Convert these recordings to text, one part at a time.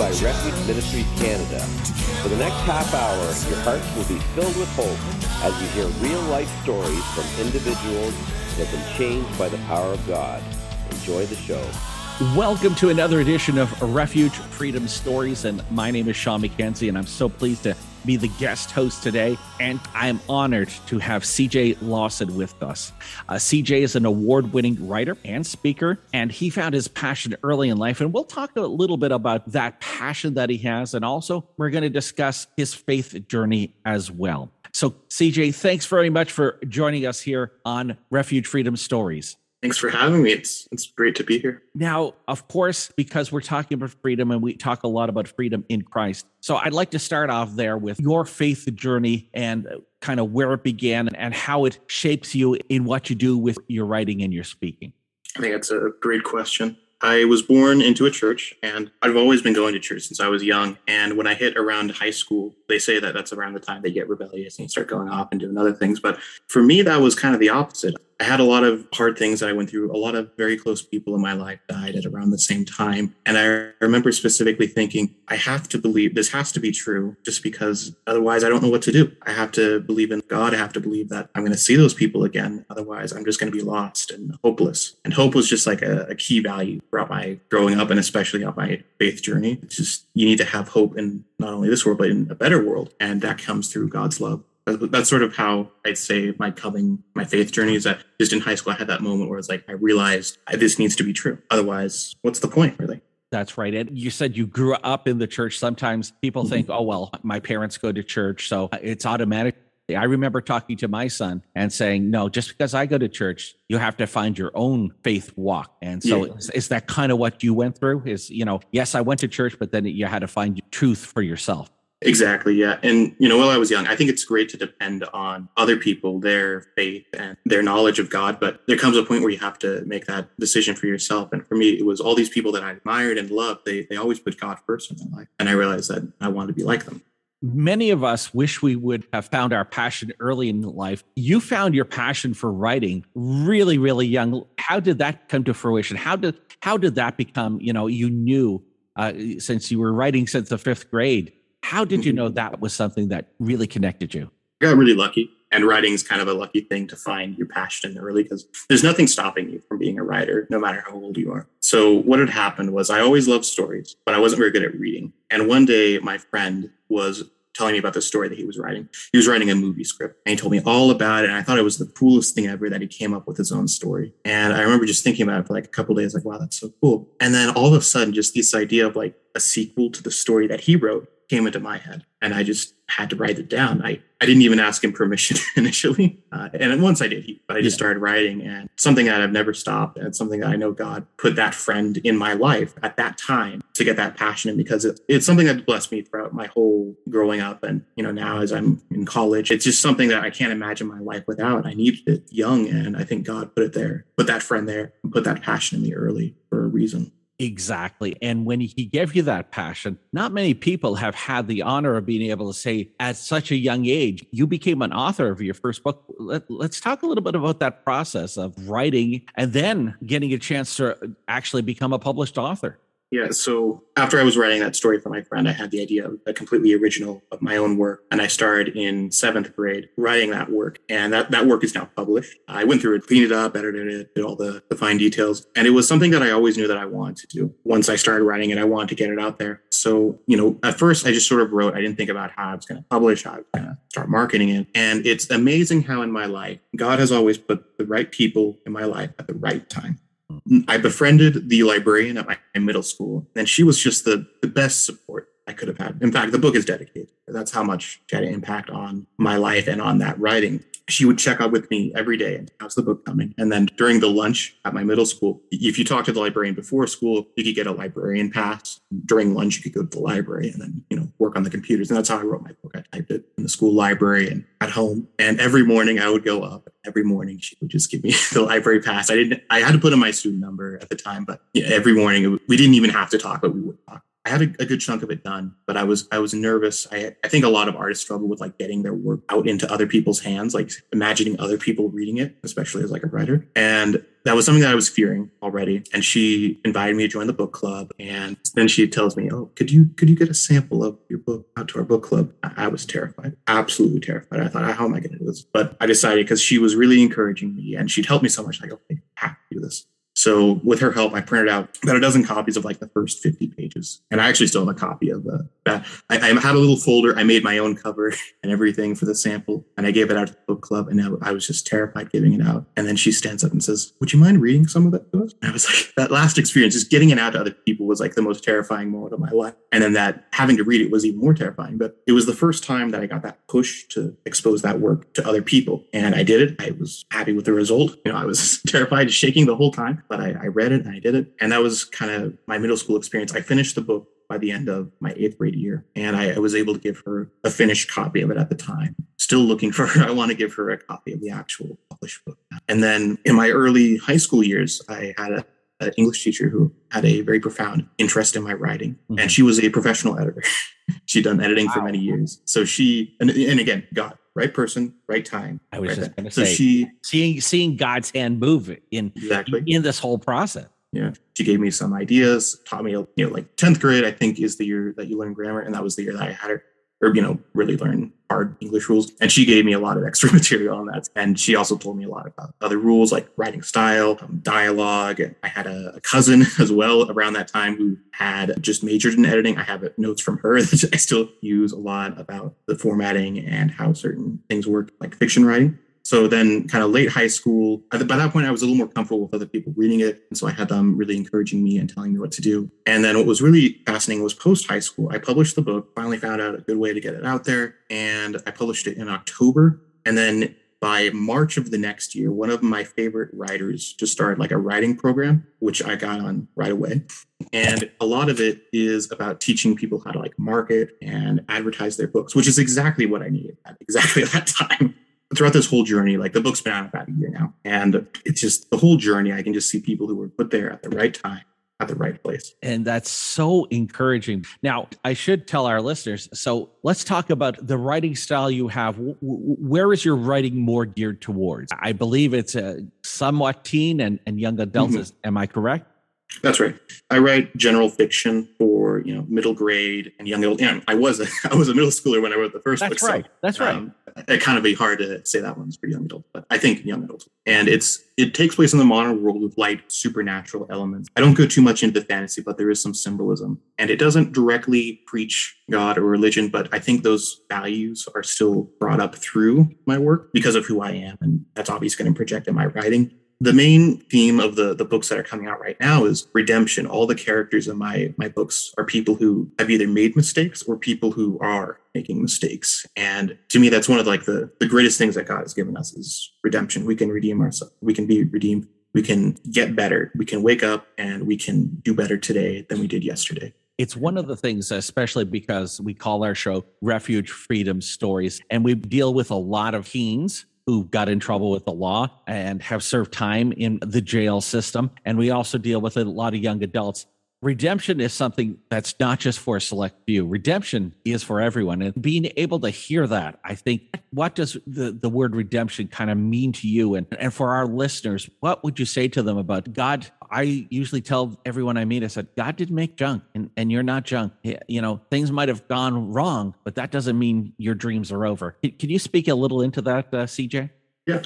By Refuge Ministries Canada. For the next half hour, your hearts will be filled with hope as you hear real life stories from individuals that have been changed by the power of God. Enjoy the show. Welcome to another edition of Refuge Freedom Stories. And my name is Sean McKenzie, and I'm so pleased to be the guest host today. And I'm honored to have CJ Lawson with us. Uh, CJ is an award winning writer and speaker, and he found his passion early in life. And we'll talk a little bit about that passion that he has. And also, we're going to discuss his faith journey as well. So, CJ, thanks very much for joining us here on Refuge Freedom Stories. Thanks for having me. It's it's great to be here. Now, of course, because we're talking about freedom and we talk a lot about freedom in Christ. So I'd like to start off there with your faith journey and uh, kind of where it began and how it shapes you in what you do with your writing and your speaking. I think that's a great question. I was born into a church and I've always been going to church since I was young. And when I hit around high school, they say that that's around the time they get rebellious and start going off and doing other things. But for me, that was kind of the opposite. I had a lot of hard things that I went through. A lot of very close people in my life died at around the same time. And I remember specifically thinking, I have to believe this has to be true just because otherwise I don't know what to do. I have to believe in God. I have to believe that I'm going to see those people again. Otherwise, I'm just going to be lost and hopeless. And hope was just like a, a key value throughout my growing up and especially on my faith journey. It's just, you need to have hope in not only this world, but in a better world. And that comes through God's love that's sort of how I'd say my coming, my faith journey is that just in high school, I had that moment where it's like, I realized this needs to be true. Otherwise, what's the point, really? That's right. And you said you grew up in the church. Sometimes people mm-hmm. think, oh, well, my parents go to church, so it's automatic. I remember talking to my son and saying, no, just because I go to church, you have to find your own faith walk. And so yeah. is, is, that kind of what you went through? Is, you know, yes, I went to church, but then you had to find truth for yourself. Exactly. Yeah. And, you know, while I was young, I think it's great to depend on other people, their faith and their knowledge of God. But there comes a point where you have to make that decision for yourself. And for me, it was all these people that I admired and loved. They, they always put God first in their life. And I realized that I wanted to be like them. Many of us wish we would have found our passion early in life. You found your passion for writing really, really young. How did that come to fruition? How did how did that become? You know, you knew uh, since you were writing since the fifth grade how did you know that was something that really connected you? I got really lucky. And writing is kind of a lucky thing to find your passion early because there's nothing stopping you from being a writer, no matter how old you are. So, what had happened was I always loved stories, but I wasn't very good at reading. And one day, my friend was telling me about the story that he was writing. He was writing a movie script and he told me all about it. And I thought it was the coolest thing ever that he came up with his own story. And I remember just thinking about it for like a couple days, like, wow, that's so cool. And then all of a sudden, just this idea of like a sequel to the story that he wrote came into my head and I just had to write it down. I, I didn't even ask him permission initially. Uh, and once I did, but I just started writing and something that I've never stopped. And something that I know God put that friend in my life at that time to get that passion in because it, it's something that blessed me throughout my whole growing up. And, you know, now as I'm in college, it's just something that I can't imagine my life without. I needed it young. And I think God put it there, put that friend there and put that passion in me early for a reason. Exactly. And when he gave you that passion, not many people have had the honor of being able to say at such a young age, you became an author of your first book. Let, us talk a little bit about that process of writing and then getting a chance to actually become a published author. Yeah. So after I was writing that story for my friend, I had the idea of a completely original of my own work. And I started in seventh grade writing that work. And that, that work is now published. I went through it, cleaned it up, edited it, did all the, the fine details. And it was something that I always knew that I wanted to do. Once I started writing it, I wanted to get it out there. So, you know, at first I just sort of wrote, I didn't think about how I was going to publish, how I was going to start marketing it. And it's amazing how in my life, God has always put the right people in my life at the right time. I befriended the librarian at my middle school, and she was just the, the best support I could have had. In fact, the book is dedicated. That's how much she had an impact on my life and on that writing. She would check up with me every day and how's the book coming? And then during the lunch at my middle school if you talk to the librarian before school you could get a librarian pass. During lunch you could go to the library and then you know work on the computers. And that's how i wrote my book. I typed it in the school library and at home. And every morning i would go up. Every morning she would just give me the library pass. I didn't i had to put in my student number at the time but every morning we didn't even have to talk but we would talk I had a, a, good chunk of it done, but I was I was nervous. I I think a lot of artists struggle with like getting their work out into other people's hands, like imagining other people reading it, especially as like a writer. And that was something that I was fearing already. And she invited me to join the book club. And then she tells me, "Oh, could you could you get a sample of your book out to our book club?" I, I was terrified, absolutely terrified. I thought, "How am I going to do this?" But I decided because she was really encouraging me, and she'd helped me so much. Like, okay, I have to do this. So with her help, I printed out about a dozen copies of like the first 50 pages. And I actually still have a copy of the. Uh, I, I had a little folder. I made my own cover and everything for the sample. And I gave it out to the book club. And I, I was just terrified giving it out. And then she stands up and says, would you mind reading some of it to us? And I was like, that last experience, just getting it out to other people was like the most terrifying moment of my life. And then that having to read it was even more terrifying. But it was the first time that I got that push to expose that work to other people. And I did it. I was happy with the result. You know, I was terrified, shaking the whole time but I, I read it and I did it. And that was kind of my middle school experience. I finished the book by the end of my eighth grade year. And I, I, was able to give her a finished copy of it at the time. Still looking for her. I want to give her a copy of the actual published book. And then in my early high school years, I had a, an English teacher who had a very profound interest in my writing. Mm-hmm. And she was a professional editor. She'd done editing wow. for many years. So she, and, and again, God, right person, right time. I was right just going to so say, she seeing seeing God's hand move in exactly in this whole process. Yeah, she gave me some ideas, taught me, you know, like tenth grade, I think, is the year that you learn grammar, and that was the year that I had her or you know really learn hard english rules. And she gave me a lot of extra material on that. And she also told me a lot about other rules like writing style um, dialogue. I had a, a, cousin as well around that time who had just majored in editing. I have notes from her that i still use a lot about the formatting and how certain things work like fiction writing so then, kind of late high school, by that point, I was a little more comfortable with other people reading it. And so I had them really encouraging me and telling me what to do. And then what was really fascinating was post high school, I published the book, finally found out a good way to get it out there. And I published it in October. And then by March of the next year, one of my favorite writers just started like a writing program, which I got on right away. And a lot of it is about teaching people how to like market and advertise their books, which is exactly what I needed at exactly that time throughout this whole journey, like the book's been out about a year now, and it's just the whole journey. I can just see people who were put there at the right time at the right place. And that's so encouraging. Now, I should tell our listeners. So let's talk about the writing style you have. Where is your writing more geared towards? I believe it's a somewhat teen and, and young adults. Mm-hmm. Am I correct? That's right. I write general fiction for you know middle grade and young adult. And I was a I was a middle schooler when I wrote the first That's book. Right. So, That's right. Um, it kind of be hard to say that one's for young adult, but I think young adult. And it's it takes place in the modern world with light supernatural elements. I don't go too much into the fantasy, but there is some symbolism, and it doesn't directly preach God or religion, but I think those values are still brought up through my work because of who I am, and that's obviously going to project in my writing the main theme of the the books that are coming out right now is redemption. All the characters in my my books are people who have either made mistakes or people who are making mistakes. And to me that's one of like the the greatest things that god has given us is redemption. We can redeem ourselves. We can be redeemed. We can get better. We can wake up and we can do better today than we did yesterday. It's one of the things, especially because we call our show Refuge Freedom Stories, and we deal with a lot of teens who got in trouble with the law and have served time in the jail system. And we also deal with a lot of young adults. Redemption is something that's not just for a select few. Redemption is for everyone. And being able to hear that, I think, what does the, the word redemption kind of mean to you? And, and for our listeners, what would you say to them about God I usually tell everyone I meet, I said, God didn't make junk and, and you're not junk. You know, things might have gone wrong, but that doesn't mean your dreams are over. Can, you speak a little into that, uh, CJ? Yeah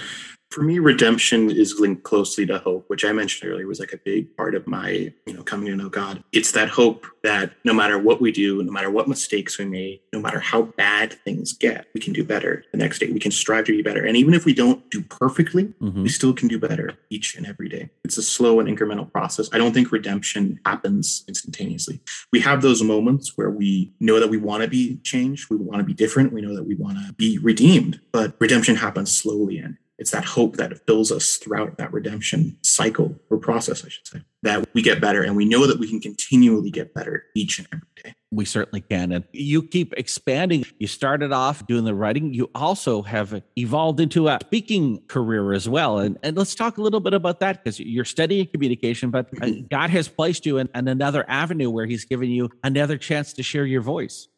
for me, redemption is linked closely to hope, which I mentioned earlier was like a big part of my, you know, coming to know God. It's that hope that no matter what we do, no matter what mistakes we make, no matter how bad things get, we can do better the next day. We can strive to be better. And even if we don't do perfectly, mm-hmm. we still can do better each and every day. It's a slow and incremental process. I don't think redemption happens instantaneously. We have those moments where we know that we want to be changed, we want to be different, we know that we want to be redeemed, but redemption happens slowly and it's that hope that fills us throughout that redemption cycle or process, I should say, that we get better and we know that we can continually get better each and every day. We certainly can. And you keep expanding. You started off doing the writing. You also have evolved into a speaking career as well. And, and let's talk a little bit about that because you're studying communication, but uh. God has placed you in, in another avenue where He's given you another chance to share your voice.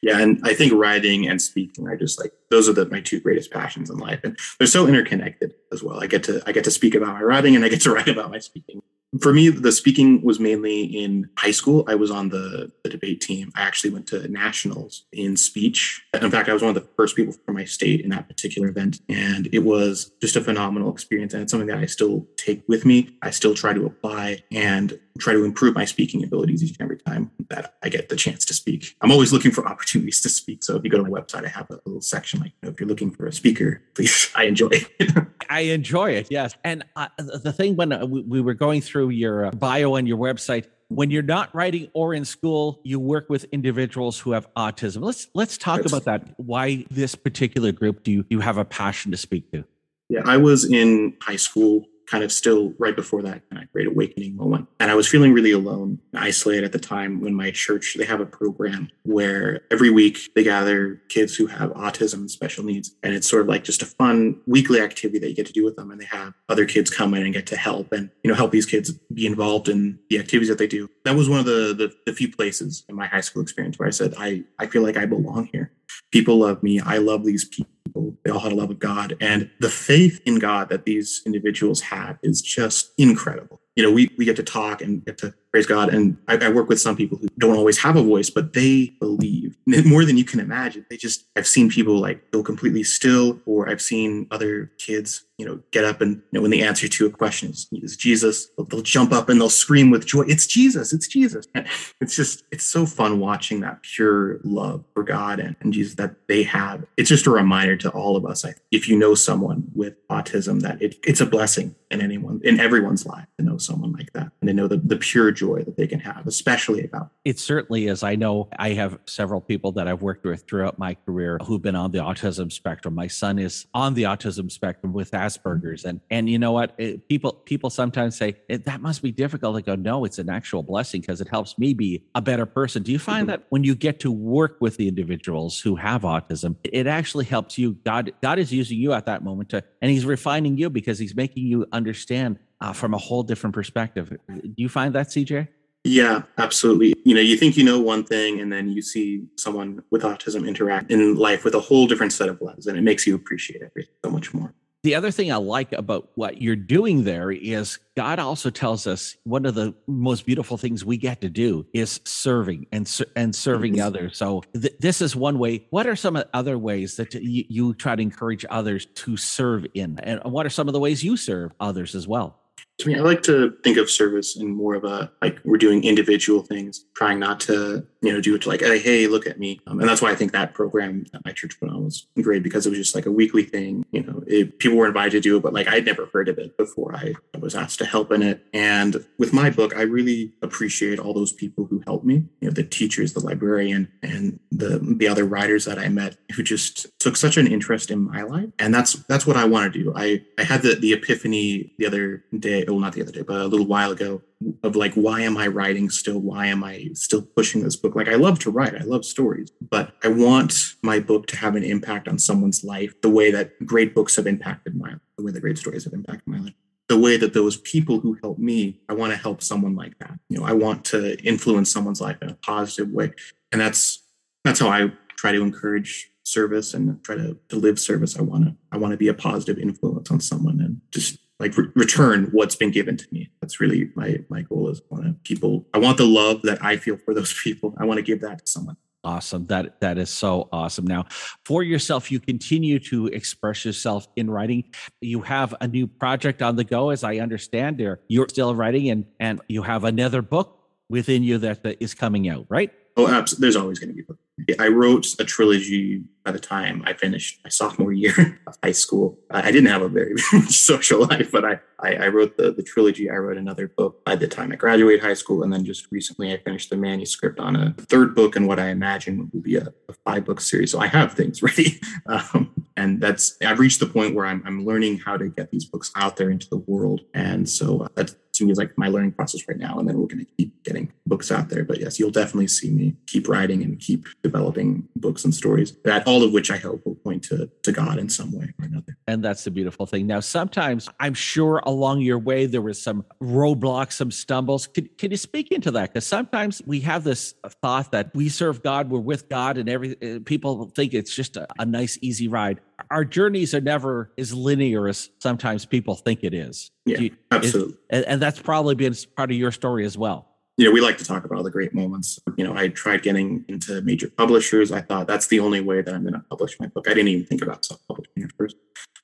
Yeah, and I think writing and speaking are just like those are the my two greatest passions in life, and they're so interconnected as well. I get to I get to speak about my writing, and I get to write about my speaking for me, the speaking was mainly in high school. I was on the, the debate team. I actually went to nationals in speech. In fact, I was one of the first people from my state in that particular event. And it was just a phenomenal experience. And it's something that I still take with me. I still try to apply and try to improve my speaking abilities each and every time that I get the chance to speak. I'm always looking for opportunities to speak. So if you go to my website, I have a little section like, you know, if you're looking for a speaker, please, I enjoy it. I enjoy it, yes. And uh, the thing when uh, we were going through through your uh, bio and your website. When you're not writing or in school you work with individuals who have autism. Let's let's talk about that. Why this particular group do you, do you have a passion to speak to? Yeah i was in high school kind of still right before that kind of great awakening moment. And I was feeling really alone, isolated at the time when my church, they have a program where every week they gather kids who have autism and special needs. And it's sort of like just a fun weekly activity that you get to do with them. And they have other kids come in and get to help and, you know, help these kids be involved in the activities that they do. That was one of the, the, the few places in my high school experience where I said, I, I feel like I belong here. People love me. I love these people people. They all had a love of God. And the faith in God that these individuals had is just incredible. You know, we, we get to talk and get to praise God. And I, I, work with some people who don't always have a voice, but they believe more than you can imagine. They just, I've seen people like go completely still, or I've seen other kids, you know, get up and, you know, when the answer to a question is, is Jesus, they'll, they'll jump up and they'll scream with joy. It's Jesus, it's Jesus. And it's just, it's so fun watching that pure love for God and, and Jesus that they have. It's just a reminder to all of us. I, if you know someone with autism, that it, it's a blessing in anyone, in everyone's life to know someone like that and to know the, the pure joy that they can have, especially about. It certainly is. I know I have several people that I've worked with throughout my career who've been on the autism spectrum. My son is on the autism spectrum with Asperger's, and and you know what? It, people people sometimes say that must be difficult. I go, no, it's an actual blessing because it helps me be a better person. Do you find mm-hmm. that when you get to work with the individuals who have autism, it actually helps you? God God is using you at that moment to, and He's refining you because He's making you understand uh, from a whole different perspective. Do you find that, CJ? Yeah, absolutely. You know, you think you know one thing, and then you see someone with autism interact in life with a whole different set of lens, and it makes you appreciate everything so much more. The other thing I like about what you're doing there is God also tells us one of the most beautiful things we get to do is serving and and serving mm-hmm. others. So th- this is one way. What are some other ways that you, you try to encourage others to serve in, and what are some of the ways you serve others as well? To me, I like to think of service in more of a like we're doing individual things, trying not to you know do it like hey, hey look at me, um, and that's why I think that program that my church put on was great because it was just like a weekly thing. You know, it, people were invited to do it, but like I'd never heard of it before I was asked to help in it. And with my book, I really appreciate all those people who helped me. You know, the teachers, the librarian, and the the other writers that I met who just took such an interest in my life, and that's that's what I want to do. I I had the the epiphany the other day well, not the other day, but a little while ago, of like, why am I writing still? Why am I still pushing this book? Like, I love to write, I love stories, but I want my book to have an impact on someone's life the way that great books have impacted my life, the way that great stories have impacted my life. The way that those people who help me, I want to help someone like that. You know, I want to influence someone's life in a positive way. And that's that's how I try to encourage service and try to, to live service. I want to I want to be a positive influence on someone and just like re- return what's been given to me. That's really my my goal is I want people. I want the love that I feel for those people. I want to give that to someone. Awesome. That that is so awesome. Now, for yourself, you continue to express yourself in writing. You have a new project on the go, as I understand. There, you're still writing, and and you have another book within you that, that is coming out, right? Oh, absolutely. There's always going to be. I wrote a trilogy by the time I finished my sophomore year of high school. I didn't have a very social life, but I, I, I, wrote the, the trilogy. I wrote another book by the time I graduated high school. And then just recently, I finished the manuscript on a third book and what I imagine will be a, a five book series. So I have things ready. Um, and that's, I've reached the point where I'm, I'm learning how to get these books out there into the world. And so uh, that's to me is like my learning process right now. And then we're going to keep getting books out there. But yes, you'll definitely see me keep writing and keep developing books and stories that all of which I hope will point to, to God in some way or another. And that's the beautiful thing. Now, sometimes I'm sure along your way there was some roadblocks, some stumbles. Can, can you speak into that? Because sometimes we have this thought that we serve God, we're with God, and every uh, people think it's just a, a nice, easy ride. Our journeys are never as linear as sometimes people think it is. Yeah, you, absolutely. and, and that's probably been part of your story as well you know, we like to talk about all the great moments. You know, I tried getting into major publishers. I thought that's the only way that I'm going to publish my book. I didn't even think about self-publishing at first.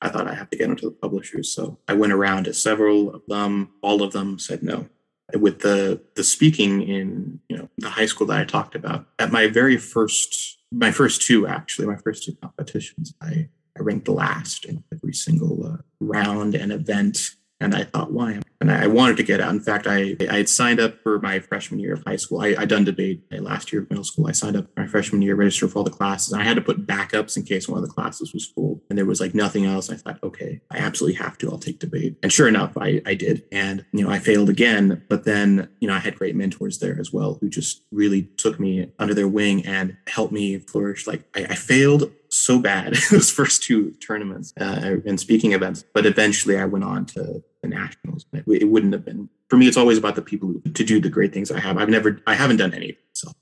I thought I have to get into the publishers. So I went around to several of them. All of them said no. With the the speaking in you know the high school that I talked about, at my very first, my first two actually, my first two competitions, I I ranked last in every single uh, round and event and I thought, why? And I wanted to get out. In fact, I, I had signed up for my freshman year of high school. I, I done debate last year of middle school. I signed up my freshman year, registered for all the classes. I had to put backups in case one of the classes was full. And there was like nothing else. I thought, okay, I absolutely have to. I'll take debate. And sure enough, I, I did. And, you know, I failed again. But then, you know, I had great mentors there as well who just really took me under their wing and helped me flourish. Like I, I failed so bad those first two tournaments uh, and speaking events. But eventually I went on to the nationals. It, it, wouldn't have been for me. It's always about the people who, to do the great things I have. I've never, I haven't done any myself.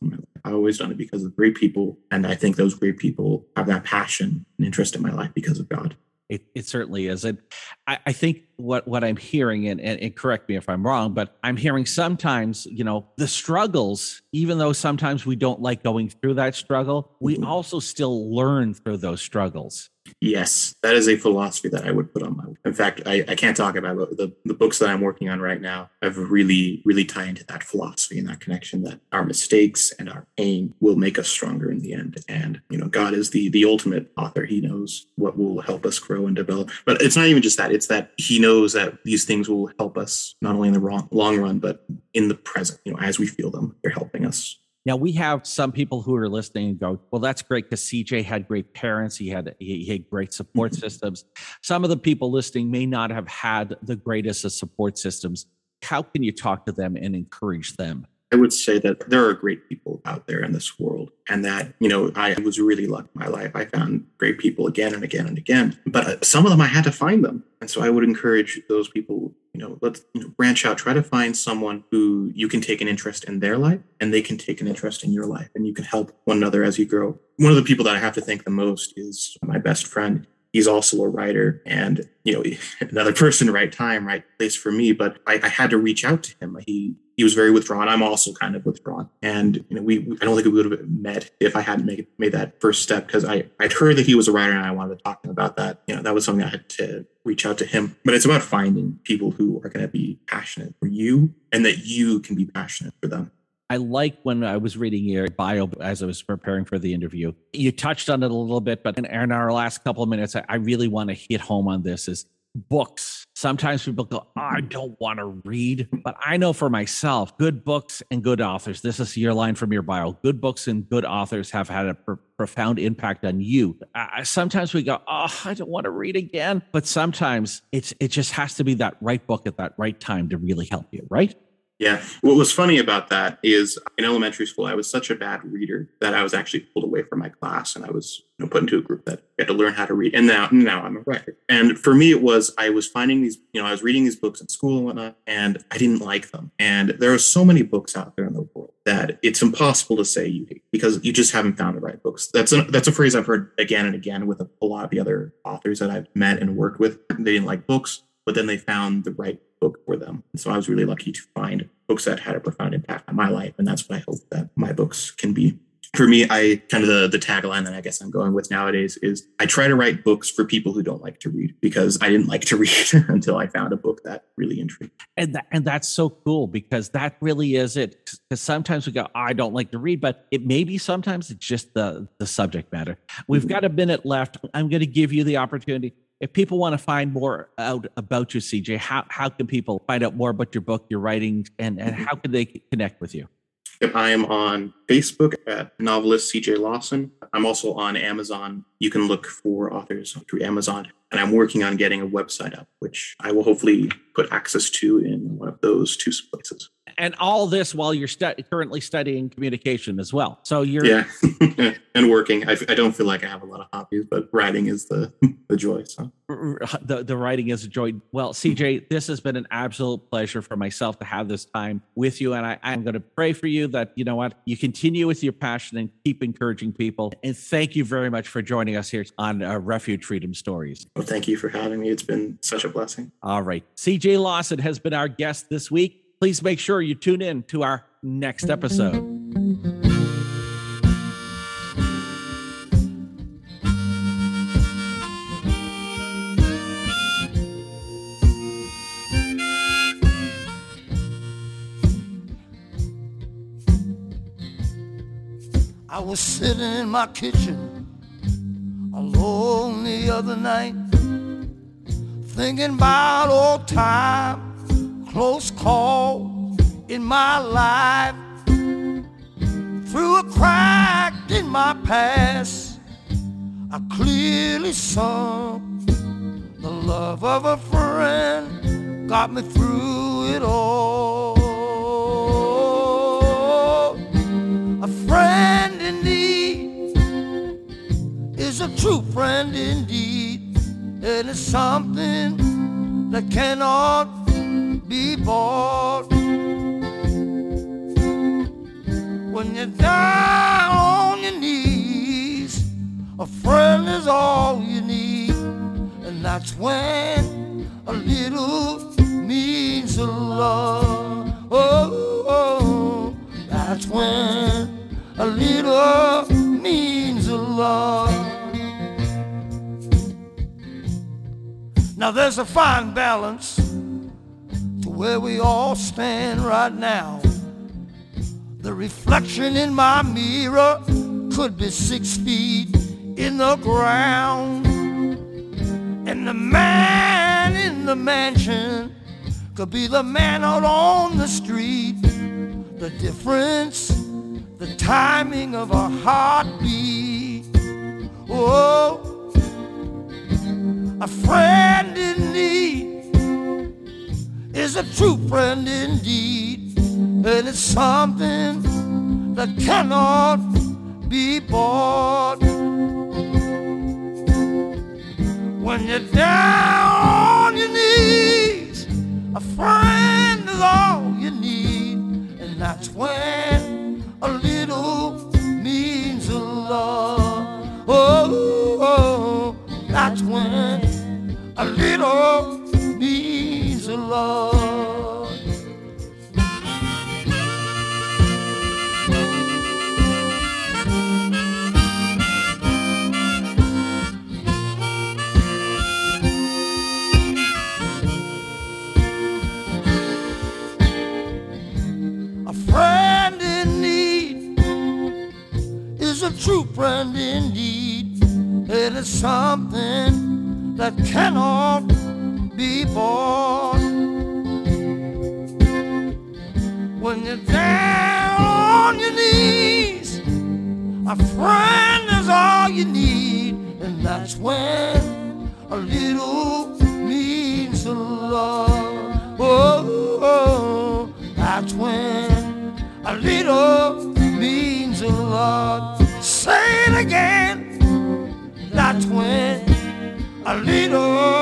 I've always done it because of great people. And I think those great people have that passion and interest in my life because of God. It, it certainly is. And I, I, think what, what I'm hearing, and, and, and, correct me if I'm wrong, but I'm hearing sometimes, you know, the struggles, even though sometimes we don't like going through that struggle, we mm-hmm. also still learn through those struggles. Yes, that is a philosophy that I would put on my. In fact, I, I can't talk about it, the the books that I'm working on right now. I've really really tie into that philosophy and that connection that our mistakes and our pain will make us stronger in the end. And you know, God is the the ultimate author. He knows what will help us grow and develop. But it's not even just that. It's that He knows that these things will help us not only in the wrong, long run, but in the present. You know, as we feel them, they're helping us now we have some people who are listening and go, "Well, that's great because CJ had great parents. He had he, had great support mm-hmm. systems." Some of the people listening may not have had the greatest of support systems. How can you talk to them and encourage them? I would say that there are great people out there in this world, and that, you know, I was really lucky in my life. I found great people again and again and again, but uh, some of them I had to find them. And so I would encourage those people, you know, let's you know, branch out, try to find someone who you can take an interest in their life and they can take an interest in your life, and you can help one another as you grow. One of the people that I have to thank the most is my best friend. He's also a writer and you know another person right time right place for me but I, I, had to reach out to him. He he was very withdrawn. I'm also kind of withdrawn. And you know we i don't think we would have met if i hadn't made, made that first step because i i'd heard that he was a writer and i wanted to talk to him about that. You know that was something i had to reach out to him but it's about finding people who are going to be passionate for you and that you can be passionate for them I like when I was reading your bio as I was preparing for the interview. You touched on it a little bit, but in, our last couple of minutes, I really want to hit home on this is books. Sometimes people go, oh, I don't want to read, but I know for myself, good books and good authors. This is your line from your bio. Good books and good authors have had a pr- profound impact on you. Uh, sometimes we go, oh, I don't want to read again, but sometimes it's it just has to be that right book at that right time to really help you, right? Yeah. What was funny about that is in elementary school, I was such a bad reader that I was actually pulled away from my class and I was you know, put into a group that had to learn how to read. And now, now I'm a writer. And for me, it was, I was finding these, you know, I was reading these books in school and whatnot, and I didn't like them. And there are so many books out there in the world that it's impossible to say you hate because you just haven't found the right books. That's a, that's a phrase I've heard again and again with a, a lot of the other authors that I've met and worked with. They didn't like books but then they found the right book for them. And so I was really lucky to find books that had a profound impact on my life. And that's what I hope that my books can be for me, I kind of the, the tagline that I guess I'm going with nowadays is I try to write books for people who don't like to read because I didn't like to read until I found a book that really intrigued. And that, and that's so cool because that really is it. Because sometimes we go, I don't like to read, but it maybe sometimes it's just the the subject matter. We've mm-hmm. got a minute left. I'm going to give you the opportunity. If people want to find more out about you, CJ, how, how can people find out more about your book, your writing, and, and mm-hmm. how can they connect with you? I am on Facebook at novelist CJ Lawson. I'm also on Amazon. You can look for authors through Amazon. And I'm working on getting a website up, which I will hopefully put access to in one of those two places and all this while you're stu- currently studying communication as well. So you're yeah, and working. I, I don't feel like I have a lot of hobbies, but writing is the the joy. So the the writing is a joy. Well, CJ, mm-hmm. this has been an absolute pleasure for myself to have this time with you, and I, I'm going to pray for you that you know what you continue with your passion and keep encouraging people. And thank you very much for joining us here on uh, Refuge Freedom Stories. Well, thank you for having me. It's been such a blessing. All right, CJ Lawson has been our guest this week please make sure you tune in to our next episode. Was sitting in my kitchen alone the other night, thinking about old times close call in my life. Through a crack in my past, I clearly saw the love of a friend got me through it all. True friend indeed. and It is something that cannot be bought. When you're down on your knees, a friend is all you need, and that's when a little means a lot. Oh, oh, that's when a little means a lot. Now there's a fine balance to where we all stand right now. The reflection in my mirror could be six feet in the ground. And the man in the mansion could be the man out on the street. The difference, the timing of a heartbeat. Oh, a friend in need is a true friend indeed, and it's something that cannot be bought. When you're down When you're down on your knees, a friend is all you need, and that's when a little means a lot. Oh, oh, that's when a little means a lot. Say it again. That's when a little